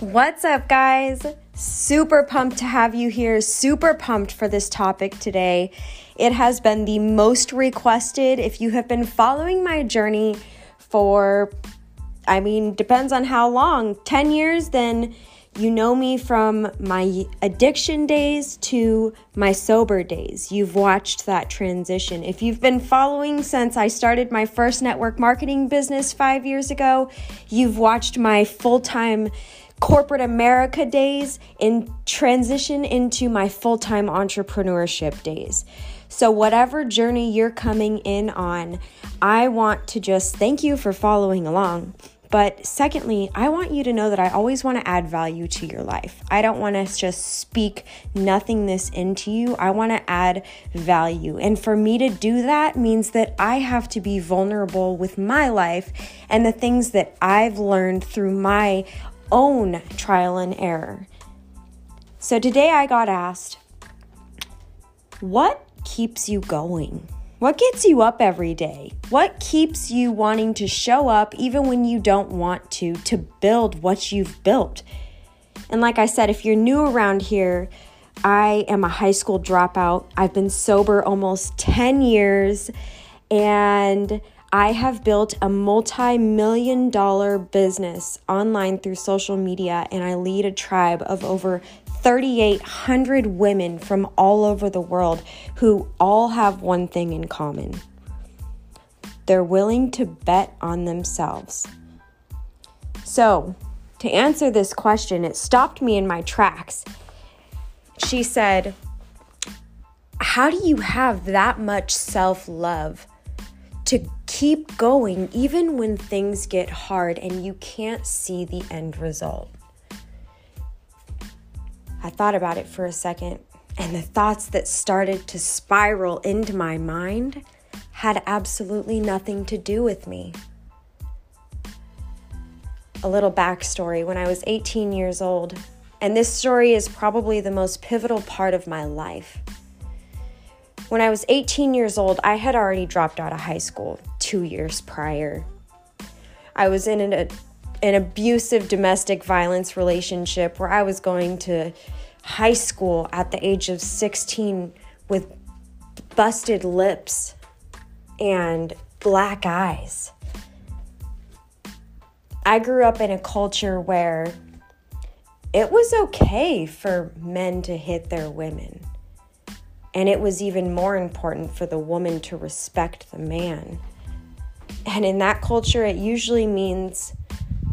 What's up, guys? Super pumped to have you here. Super pumped for this topic today. It has been the most requested. If you have been following my journey for, I mean, depends on how long 10 years, then you know me from my addiction days to my sober days. You've watched that transition. If you've been following since I started my first network marketing business five years ago, you've watched my full time corporate America days and transition into my full time entrepreneurship days. So, whatever journey you're coming in on, I want to just thank you for following along. But secondly, I want you to know that I always want to add value to your life. I don't want to just speak nothingness into you. I want to add value. And for me to do that means that I have to be vulnerable with my life and the things that I've learned through my own trial and error. So today I got asked, what keeps you going? What gets you up every day? What keeps you wanting to show up even when you don't want to, to build what you've built? And like I said, if you're new around here, I am a high school dropout. I've been sober almost 10 years and I have built a multi million dollar business online through social media, and I lead a tribe of over 3,800 women from all over the world who all have one thing in common they're willing to bet on themselves. So, to answer this question, it stopped me in my tracks. She said, How do you have that much self love to keep going even when things get hard and you can't see the end result? I thought about it for a second, and the thoughts that started to spiral into my mind had absolutely nothing to do with me. A little backstory when I was 18 years old, and this story is probably the most pivotal part of my life. When I was 18 years old, I had already dropped out of high school two years prior. I was in an, an abusive domestic violence relationship where I was going to high school at the age of 16 with busted lips and black eyes. I grew up in a culture where it was okay for men to hit their women. And it was even more important for the woman to respect the man. And in that culture, it usually means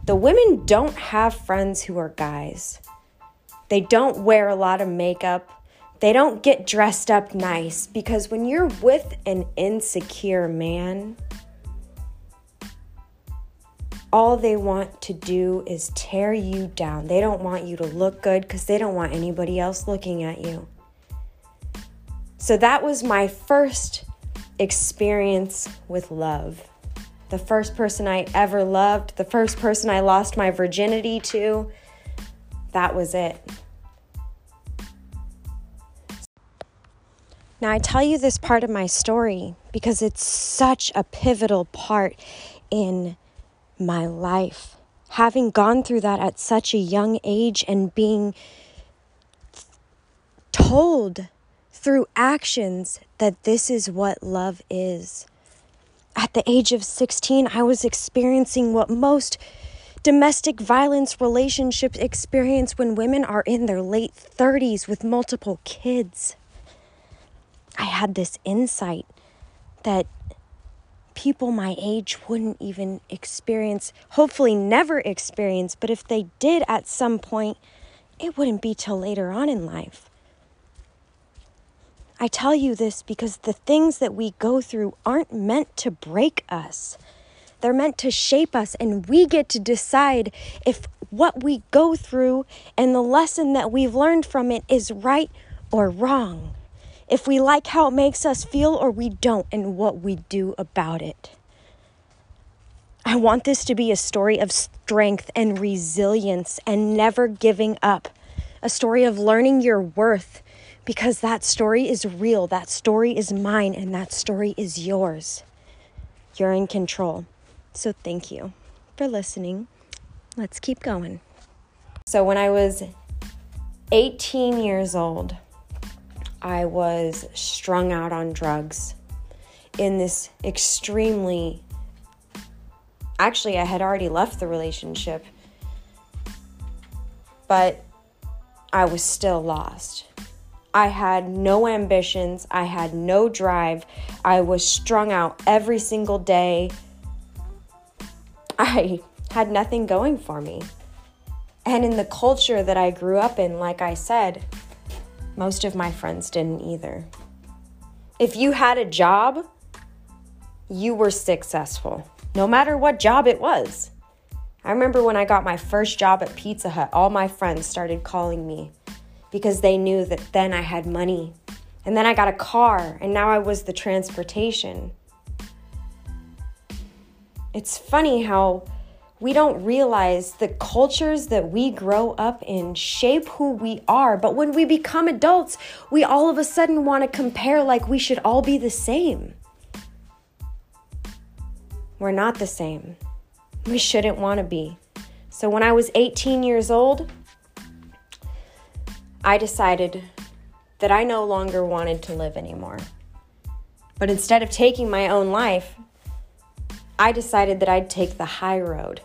the women don't have friends who are guys. They don't wear a lot of makeup. They don't get dressed up nice because when you're with an insecure man, all they want to do is tear you down. They don't want you to look good because they don't want anybody else looking at you. So that was my first experience with love. The first person I ever loved, the first person I lost my virginity to, that was it. Now, I tell you this part of my story because it's such a pivotal part in my life. Having gone through that at such a young age and being told through actions that this is what love is. At the age of 16, I was experiencing what most domestic violence relationships experience when women are in their late 30s with multiple kids. I had this insight that people my age wouldn't even experience, hopefully, never experience, but if they did at some point, it wouldn't be till later on in life. I tell you this because the things that we go through aren't meant to break us. They're meant to shape us, and we get to decide if what we go through and the lesson that we've learned from it is right or wrong. If we like how it makes us feel or we don't, and what we do about it. I want this to be a story of strength and resilience and never giving up. A story of learning your worth because that story is real, that story is mine, and that story is yours. You're in control. So thank you for listening. Let's keep going. So when I was 18 years old, I was strung out on drugs in this extremely actually I had already left the relationship but I was still lost. I had no ambitions, I had no drive. I was strung out every single day. I had nothing going for me. And in the culture that I grew up in, like I said, most of my friends didn't either. If you had a job, you were successful, no matter what job it was. I remember when I got my first job at Pizza Hut, all my friends started calling me because they knew that then I had money. And then I got a car, and now I was the transportation. It's funny how we don't realize the cultures that we grow up in shape who we are. But when we become adults, we all of a sudden want to compare like we should all be the same. We're not the same we shouldn't want to be. So when I was 18 years old, I decided that I no longer wanted to live anymore. But instead of taking my own life, I decided that I'd take the high road,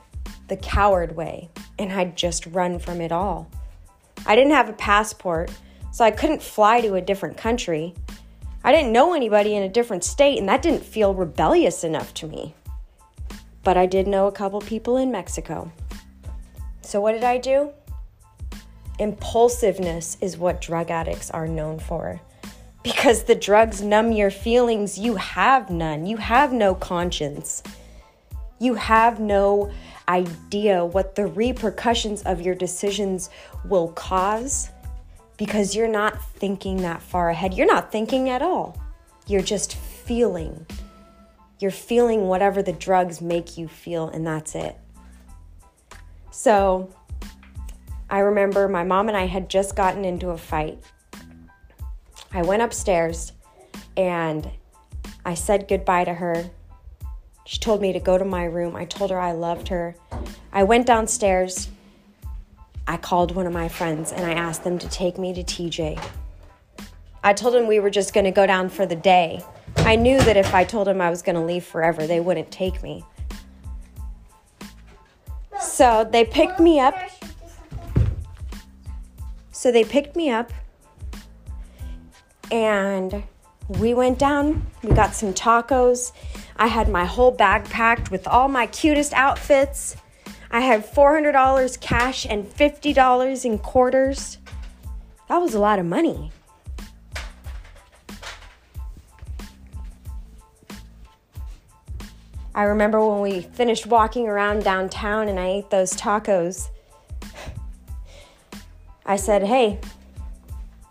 the coward way, and I'd just run from it all. I didn't have a passport, so I couldn't fly to a different country. I didn't know anybody in a different state, and that didn't feel rebellious enough to me but I did know a couple people in Mexico. So, what did I do? Impulsiveness is what drug addicts are known for. Because the drugs numb your feelings, you have none. You have no conscience. You have no idea what the repercussions of your decisions will cause because you're not thinking that far ahead. You're not thinking at all. You're just feeling. You're feeling whatever the drugs make you feel, and that's it. So I remember my mom and I had just gotten into a fight. I went upstairs and I said goodbye to her. She told me to go to my room. I told her I loved her. I went downstairs. I called one of my friends and I asked them to take me to TJ. I told them we were just going to go down for the day. I knew that if I told them I was going to leave forever, they wouldn't take me. So they picked me up. So they picked me up and we went down. We got some tacos. I had my whole bag packed with all my cutest outfits. I had $400 cash and $50 in quarters. That was a lot of money. I remember when we finished walking around downtown and I ate those tacos. I said, Hey,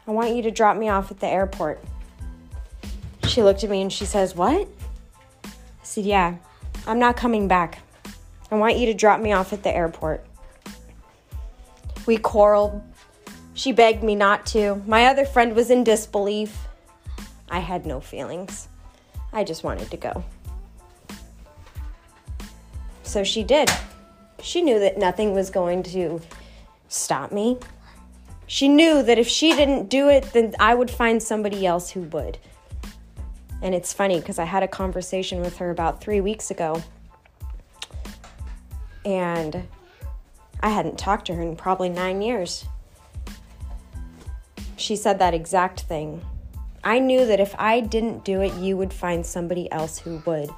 I want you to drop me off at the airport. She looked at me and she says, What? I said, Yeah, I'm not coming back. I want you to drop me off at the airport. We quarreled. She begged me not to. My other friend was in disbelief. I had no feelings. I just wanted to go. So she did. She knew that nothing was going to stop me. She knew that if she didn't do it, then I would find somebody else who would. And it's funny because I had a conversation with her about three weeks ago. And I hadn't talked to her in probably nine years. She said that exact thing. I knew that if I didn't do it, you would find somebody else who would.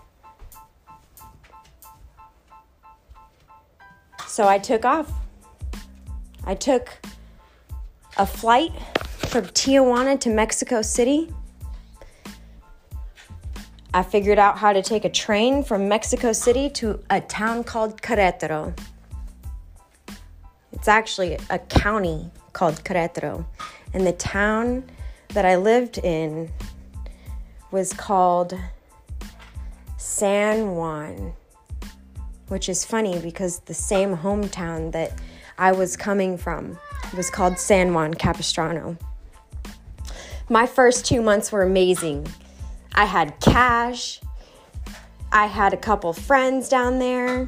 So I took off. I took a flight from Tijuana to Mexico City. I figured out how to take a train from Mexico City to a town called Querétaro. It's actually a county called Querétaro. And the town that I lived in was called San Juan which is funny because the same hometown that I was coming from was called San Juan Capistrano. My first two months were amazing. I had cash, I had a couple friends down there,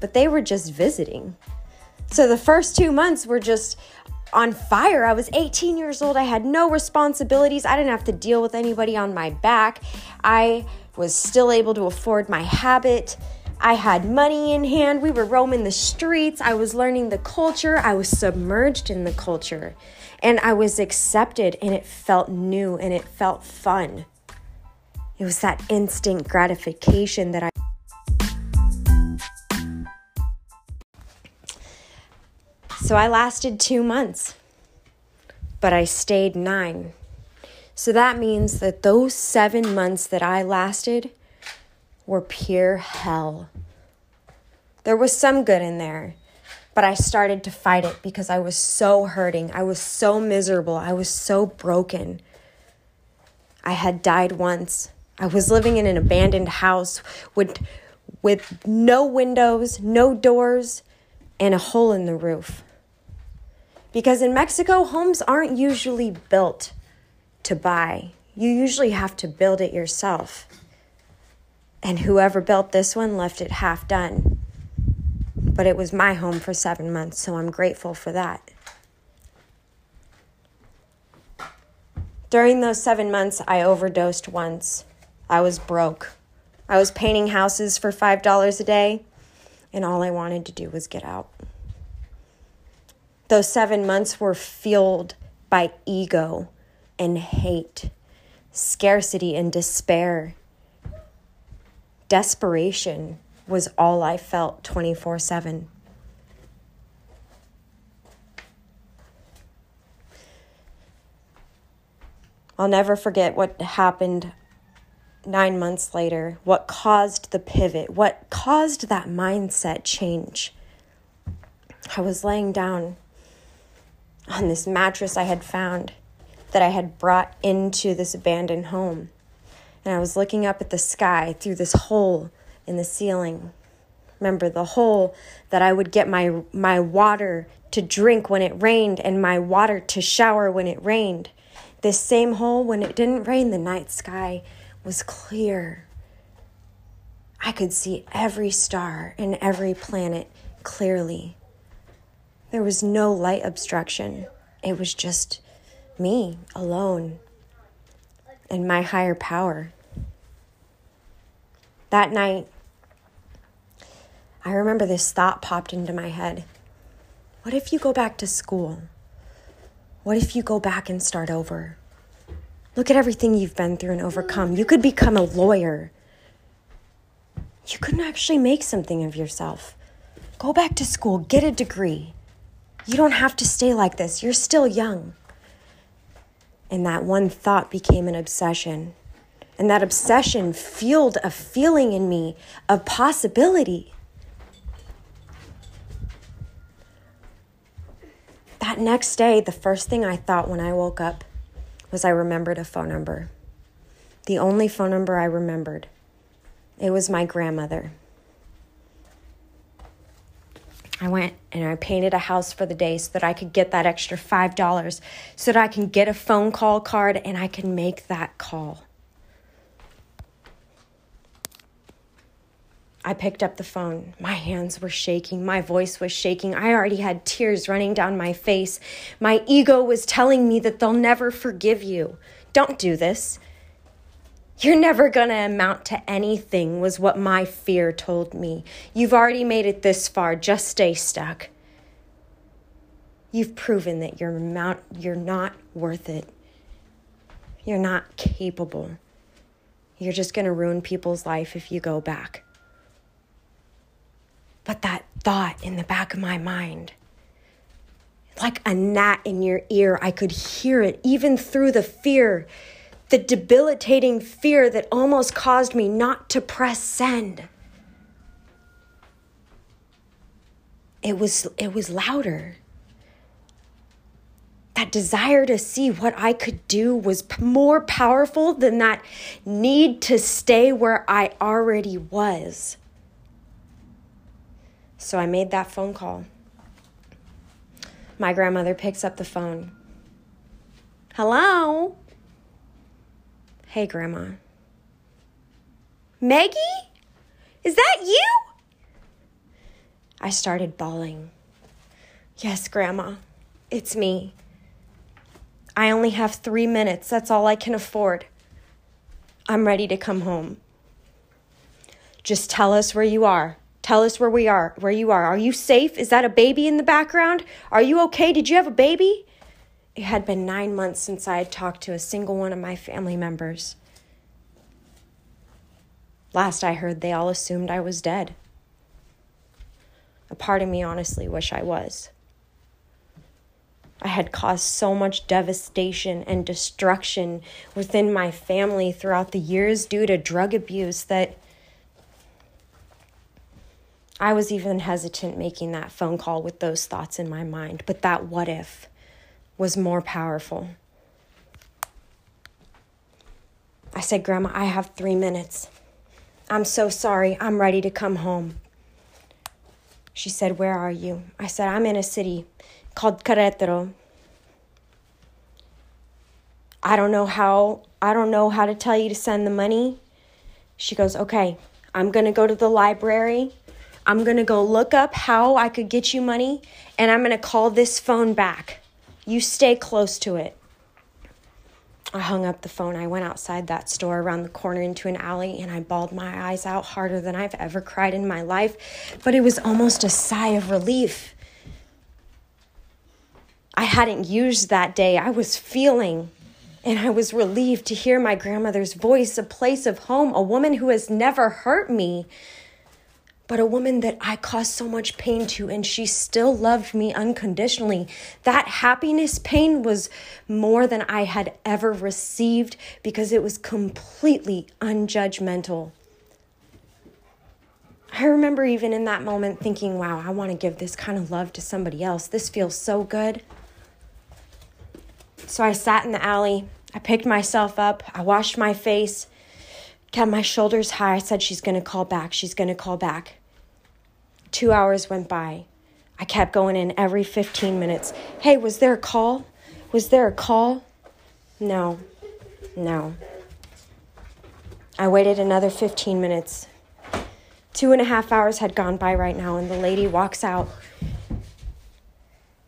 but they were just visiting. So the first two months were just on fire. I was 18 years old. I had no responsibilities. I didn't have to deal with anybody on my back. I was still able to afford my habit. I had money in hand. We were roaming the streets. I was learning the culture. I was submerged in the culture. And I was accepted, and it felt new and it felt fun. It was that instant gratification that I. So I lasted two months, but I stayed nine. So that means that those seven months that I lasted were pure hell. There was some good in there, but I started to fight it because I was so hurting. I was so miserable. I was so broken. I had died once. I was living in an abandoned house with, with no windows, no doors, and a hole in the roof. Because in Mexico, homes aren't usually built to buy, you usually have to build it yourself. And whoever built this one left it half done. But it was my home for seven months, so I'm grateful for that. During those seven months, I overdosed once. I was broke. I was painting houses for $5 a day, and all I wanted to do was get out. Those seven months were fueled by ego and hate, scarcity and despair. Desperation was all I felt 24 7. I'll never forget what happened nine months later, what caused the pivot, what caused that mindset change. I was laying down on this mattress I had found that I had brought into this abandoned home. And I was looking up at the sky through this hole in the ceiling. Remember the hole that I would get my my water to drink when it rained and my water to shower when it rained. This same hole when it didn't rain, the night sky was clear. I could see every star and every planet clearly. There was no light obstruction. It was just me alone and my higher power. That night, I remember this thought popped into my head. What if you go back to school? What if you go back and start over? Look at everything you've been through and overcome. You could become a lawyer. You could actually make something of yourself. Go back to school, get a degree. You don't have to stay like this. You're still young. And that one thought became an obsession. And that obsession fueled a feeling in me of possibility. That next day, the first thing I thought when I woke up was I remembered a phone number. The only phone number I remembered. It was my grandmother. I went and I painted a house for the day so that I could get that extra $5 so that I can get a phone call card and I can make that call. I picked up the phone. My hands were shaking. My voice was shaking. I already had tears running down my face. My ego was telling me that they'll never forgive you. Don't do this. You're never going to amount to anything, was what my fear told me. You've already made it this far. Just stay stuck. You've proven that you're, amount, you're not worth it. You're not capable. You're just going to ruin people's life if you go back. But that thought in the back of my mind, like a gnat in your ear, I could hear it even through the fear the debilitating fear that almost caused me not to press send. It was, it was louder. That desire to see what I could do was more powerful than that need to stay where I already was. So I made that phone call. My grandmother picks up the phone. Hello? Hey, Grandma. Maggie? Is that you? I started bawling. Yes, Grandma, it's me. I only have three minutes. That's all I can afford. I'm ready to come home. Just tell us where you are. Tell us where we are, where you are. Are you safe? Is that a baby in the background? Are you okay? Did you have a baby? It had been nine months since I had talked to a single one of my family members. Last I heard, they all assumed I was dead. A part of me honestly wish I was. I had caused so much devastation and destruction within my family throughout the years due to drug abuse that I was even hesitant making that phone call with those thoughts in my mind. But that what if was more powerful. I said, Grandma, I have three minutes. I'm so sorry. I'm ready to come home. She said, Where are you? I said, I'm in a city called Querétaro. I don't know how I don't know how to tell you to send the money. She goes, "Okay, I'm going to go to the library. I'm going to go look up how I could get you money and I'm going to call this phone back. You stay close to it." I hung up the phone. I went outside that store around the corner into an alley and I bawled my eyes out harder than I've ever cried in my life, but it was almost a sigh of relief. I hadn't used that day. I was feeling and I was relieved to hear my grandmother's voice, a place of home, a woman who has never hurt me, but a woman that I caused so much pain to, and she still loved me unconditionally. That happiness pain was more than I had ever received because it was completely unjudgmental. I remember even in that moment thinking, wow, I want to give this kind of love to somebody else. This feels so good. So I sat in the alley. I picked myself up. I washed my face, kept my shoulders high. I said, She's going to call back. She's going to call back. Two hours went by. I kept going in every 15 minutes. Hey, was there a call? Was there a call? No, no. I waited another 15 minutes. Two and a half hours had gone by right now, and the lady walks out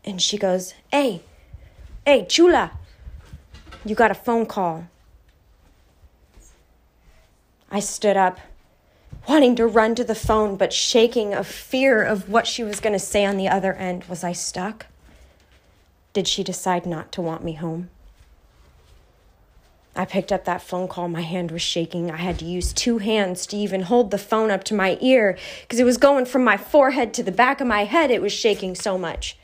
and she goes, Hey, Hey, Chula, you got a phone call. I stood up, wanting to run to the phone, but shaking of fear of what she was going to say on the other end. Was I stuck? Did she decide not to want me home? I picked up that phone call. My hand was shaking. I had to use two hands to even hold the phone up to my ear because it was going from my forehead to the back of my head. It was shaking so much.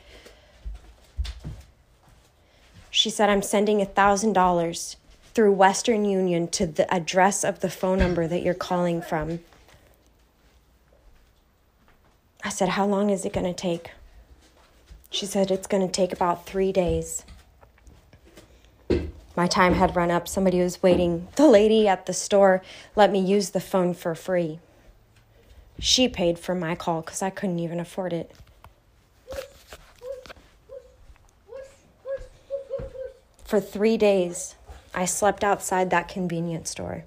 She said, I'm sending a $1,000 through Western Union to the address of the phone number that you're calling from. I said, How long is it going to take? She said, It's going to take about three days. My time had run up. Somebody was waiting. The lady at the store let me use the phone for free. She paid for my call because I couldn't even afford it. For three days, I slept outside that convenience store.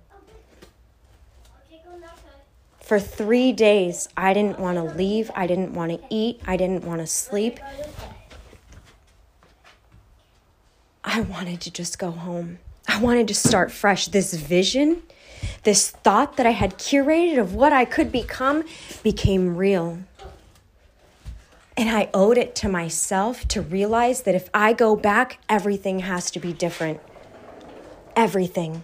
For three days, I didn't want to leave. I didn't want to eat. I didn't want to sleep. I wanted to just go home. I wanted to start fresh. This vision, this thought that I had curated of what I could become became real. And I owed it to myself to realize that if I go back, everything has to be different. Everything.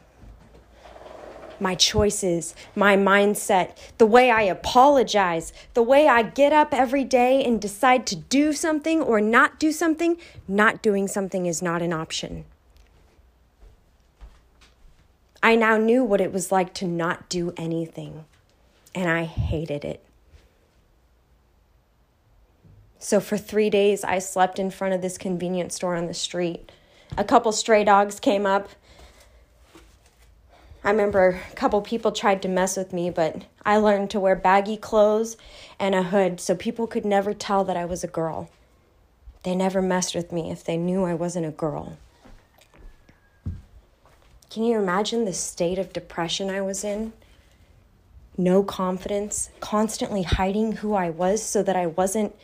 My choices, my mindset, the way I apologize, the way I get up every day and decide to do something or not do something, not doing something is not an option. I now knew what it was like to not do anything, and I hated it. So for three days, I slept in front of this convenience store on the street. A couple stray dogs came up. I remember a couple people tried to mess with me, but I learned to wear baggy clothes and a hood so people could never tell that I was a girl. They never messed with me if they knew I wasn't a girl. Can you imagine the state of depression I was in? No confidence, constantly hiding who I was so that I wasn't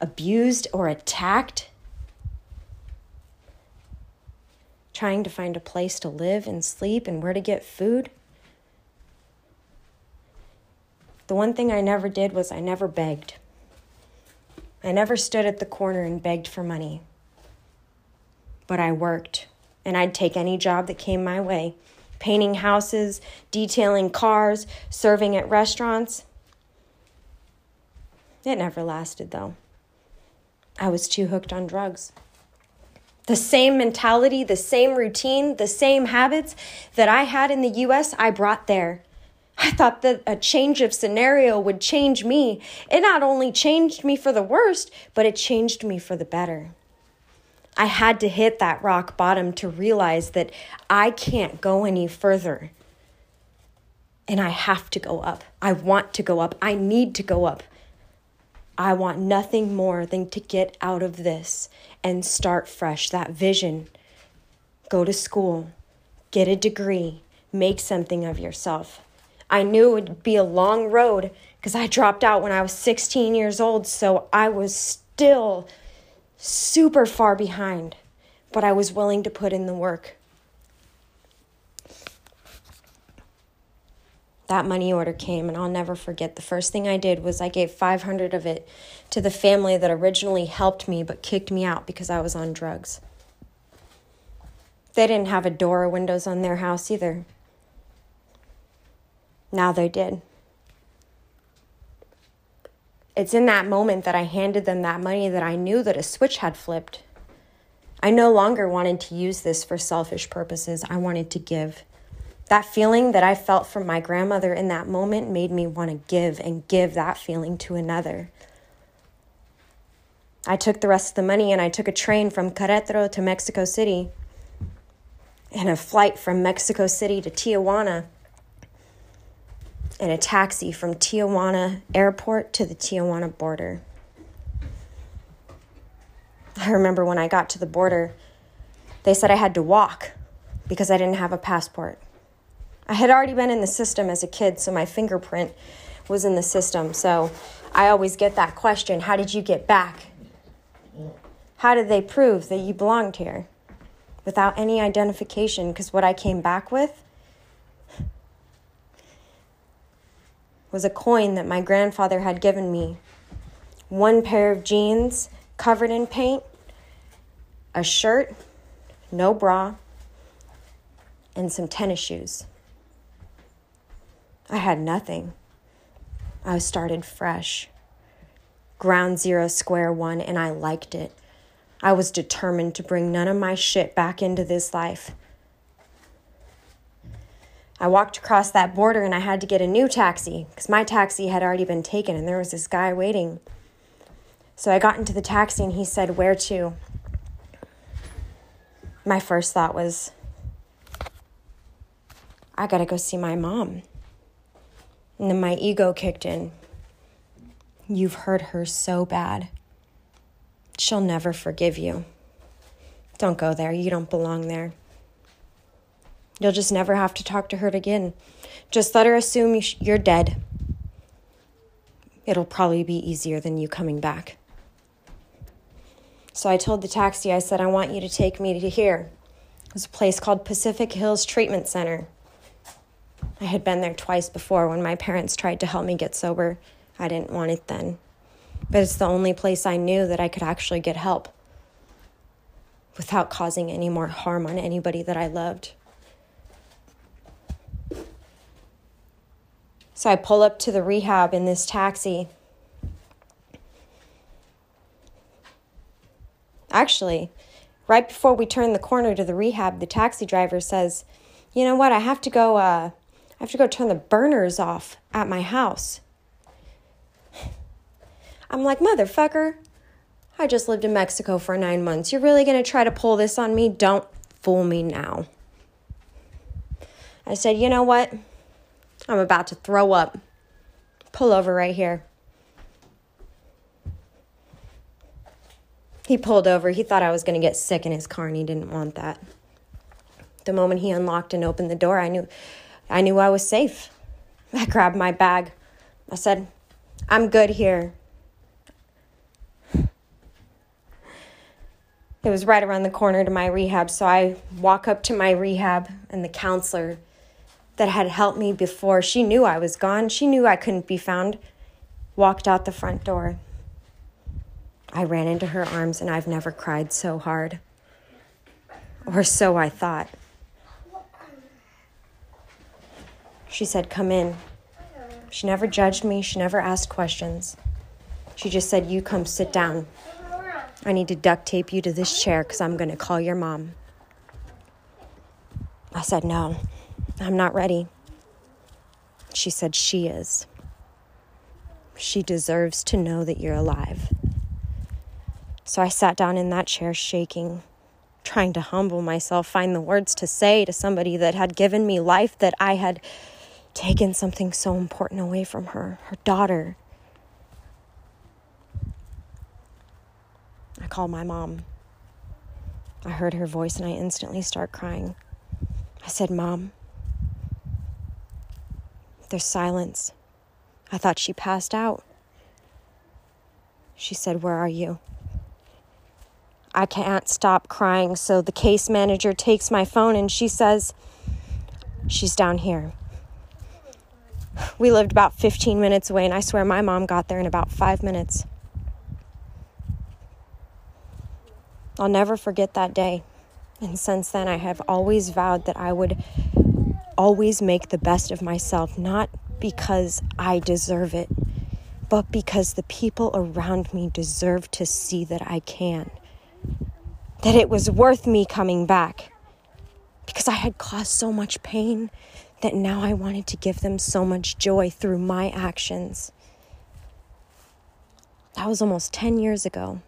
abused or attacked, trying to find a place to live and sleep and where to get food. The one thing I never did was I never begged. I never stood at the corner and begged for money. But I worked, and I'd take any job that came my way painting houses, detailing cars, serving at restaurants. It never lasted, though. I was too hooked on drugs. The same mentality, the same routine, the same habits that I had in the US, I brought there. I thought that a change of scenario would change me. It not only changed me for the worst, but it changed me for the better. I had to hit that rock bottom to realize that I can't go any further. And I have to go up. I want to go up. I need to go up. I want nothing more than to get out of this and start fresh. That vision. Go to school, get a degree, make something of yourself. I knew it would be a long road because I dropped out when I was 16 years old, so I was still super far behind, but I was willing to put in the work. That money order came, and I'll never forget. The first thing I did was I gave 500 of it to the family that originally helped me but kicked me out because I was on drugs. They didn't have a door or windows on their house either. Now they did. It's in that moment that I handed them that money that I knew that a switch had flipped. I no longer wanted to use this for selfish purposes. I wanted to give. That feeling that I felt from my grandmother in that moment made me want to give and give that feeling to another. I took the rest of the money and I took a train from Querétaro to Mexico City and a flight from Mexico City to Tijuana and a taxi from Tijuana airport to the Tijuana border. I remember when I got to the border, they said I had to walk because I didn't have a passport. I had already been in the system as a kid, so my fingerprint was in the system. So I always get that question how did you get back? How did they prove that you belonged here? Without any identification, because what I came back with was a coin that my grandfather had given me, one pair of jeans covered in paint, a shirt, no bra, and some tennis shoes. I had nothing. I started fresh. Ground zero, square one, and I liked it. I was determined to bring none of my shit back into this life. I walked across that border and I had to get a new taxi because my taxi had already been taken and there was this guy waiting. So I got into the taxi and he said, Where to? My first thought was, I gotta go see my mom. And then my ego kicked in. You've hurt her so bad. She'll never forgive you. Don't go there. You don't belong there. You'll just never have to talk to her again. Just let her assume you're dead. It'll probably be easier than you coming back. So I told the taxi, I said, I want you to take me to here. It was a place called Pacific Hills Treatment Center. I had been there twice before when my parents tried to help me get sober. I didn't want it then. But it's the only place I knew that I could actually get help without causing any more harm on anybody that I loved. So I pull up to the rehab in this taxi. Actually, right before we turn the corner to the rehab, the taxi driver says, "You know what? I have to go uh I have to go turn the burners off at my house." I'm like, "Motherfucker, I just lived in Mexico for 9 months. You're really going to try to pull this on me? Don't fool me now." I said, "You know what? I'm about to throw up. Pull over right here. He pulled over. He thought I was going to get sick in his car and he didn't want that. The moment he unlocked and opened the door, I knew I knew I was safe. I grabbed my bag. I said, "I'm good here." It was right around the corner to my rehab, so I walk up to my rehab, and the counselor that had helped me before, she knew I was gone. She knew I couldn't be found. Walked out the front door. I ran into her arms, and I've never cried so hard. Or so I thought. She said, Come in. She never judged me, she never asked questions. She just said, You come sit down. I need to duct tape you to this chair because I'm going to call your mom. I said, No, I'm not ready. She said, She is. She deserves to know that you're alive. So I sat down in that chair, shaking, trying to humble myself, find the words to say to somebody that had given me life that I had taken something so important away from her, her daughter. I called my mom. I heard her voice and I instantly start crying. I said, Mom, there's silence. I thought she passed out. She said, Where are you? I can't stop crying, so the case manager takes my phone and she says, She's down here. We lived about 15 minutes away, and I swear my mom got there in about five minutes. I'll never forget that day. And since then, I have always vowed that I would always make the best of myself, not because I deserve it, but because the people around me deserve to see that I can. That it was worth me coming back. Because I had caused so much pain that now I wanted to give them so much joy through my actions. That was almost 10 years ago.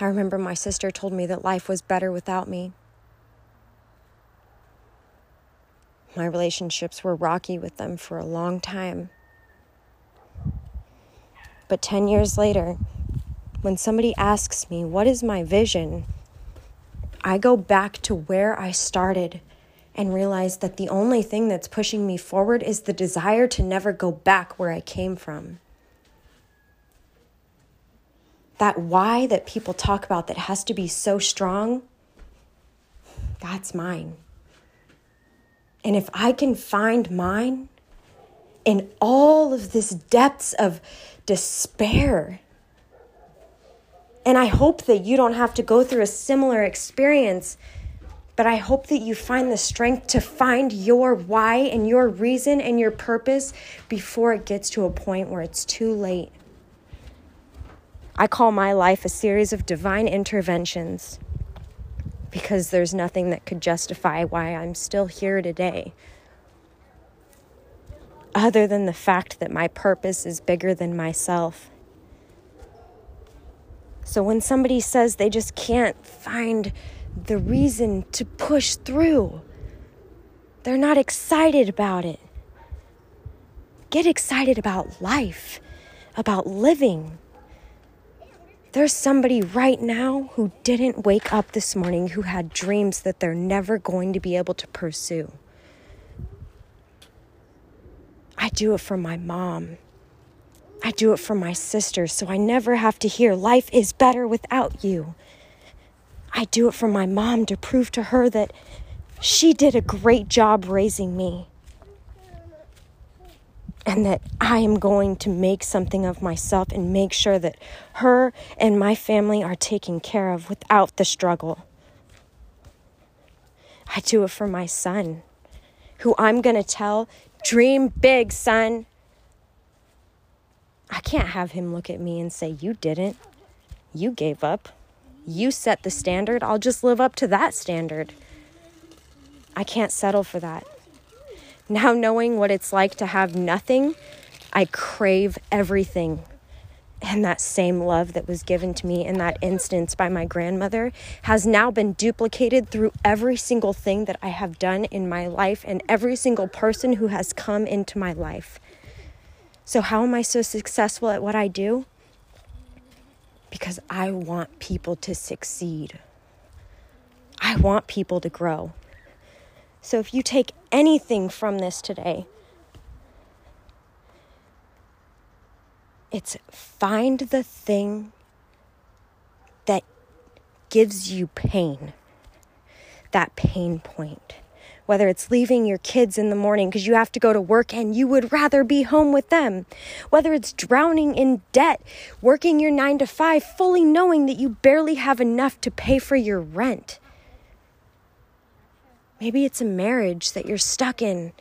I remember my sister told me that life was better without me. My relationships were rocky with them for a long time. But 10 years later, when somebody asks me, What is my vision? I go back to where I started and realize that the only thing that's pushing me forward is the desire to never go back where I came from. That why that people talk about that has to be so strong, that's mine. And if I can find mine in all of this depths of despair, and I hope that you don't have to go through a similar experience but I hope that you find the strength to find your why and your reason and your purpose before it gets to a point where it's too late. I call my life a series of divine interventions because there's nothing that could justify why I'm still here today. Other than the fact that my purpose is bigger than myself. So when somebody says they just can't find the reason to push through. They're not excited about it. Get excited about life, about living. There's somebody right now who didn't wake up this morning who had dreams that they're never going to be able to pursue. I do it for my mom. I do it for my sister so I never have to hear life is better without you. I do it for my mom to prove to her that she did a great job raising me. And that I am going to make something of myself and make sure that her and my family are taken care of without the struggle. I do it for my son, who I'm going to tell, dream big, son. I can't have him look at me and say, You didn't. You gave up. You set the standard, I'll just live up to that standard. I can't settle for that. Now, knowing what it's like to have nothing, I crave everything. And that same love that was given to me in that instance by my grandmother has now been duplicated through every single thing that I have done in my life and every single person who has come into my life. So, how am I so successful at what I do? Because I want people to succeed. I want people to grow. So if you take anything from this today, it's find the thing that gives you pain, that pain point. Whether it's leaving your kids in the morning because you have to go to work and you would rather be home with them. Whether it's drowning in debt, working your nine to five, fully knowing that you barely have enough to pay for your rent. Maybe it's a marriage that you're stuck in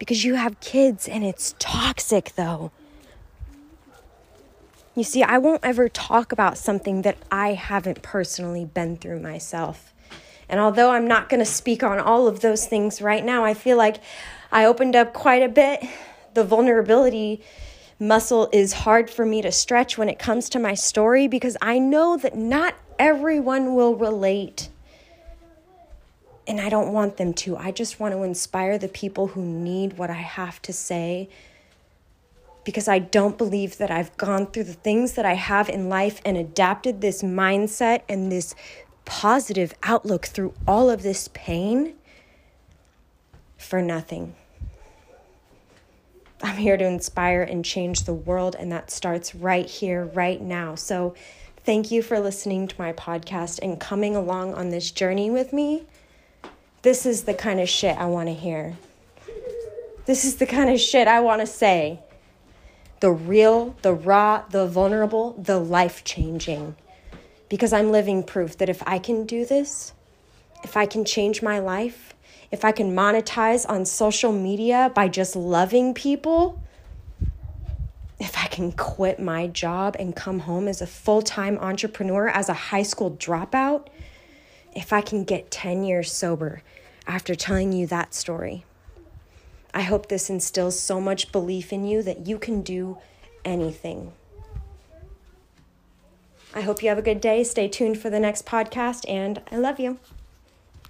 because you have kids and it's toxic, though. You see, I won't ever talk about something that I haven't personally been through myself. And although I'm not going to speak on all of those things right now, I feel like I opened up quite a bit. The vulnerability muscle is hard for me to stretch when it comes to my story because I know that not everyone will relate. And I don't want them to. I just want to inspire the people who need what I have to say because I don't believe that I've gone through the things that I have in life and adapted this mindset and this positive outlook through all of this pain for nothing. I'm here to inspire and change the world, and that starts right here, right now. So, thank you for listening to my podcast and coming along on this journey with me. This is the kind of shit I want to hear. This is the kind of shit I want to say the real, the raw, the vulnerable, the life changing. Because I'm living proof that if I can do this, if I can change my life, if I can monetize on social media by just loving people, if I can quit my job and come home as a full time entrepreneur, as a high school dropout, if I can get 10 years sober after telling you that story, I hope this instills so much belief in you that you can do anything. I hope you have a good day. Stay tuned for the next podcast, and I love you.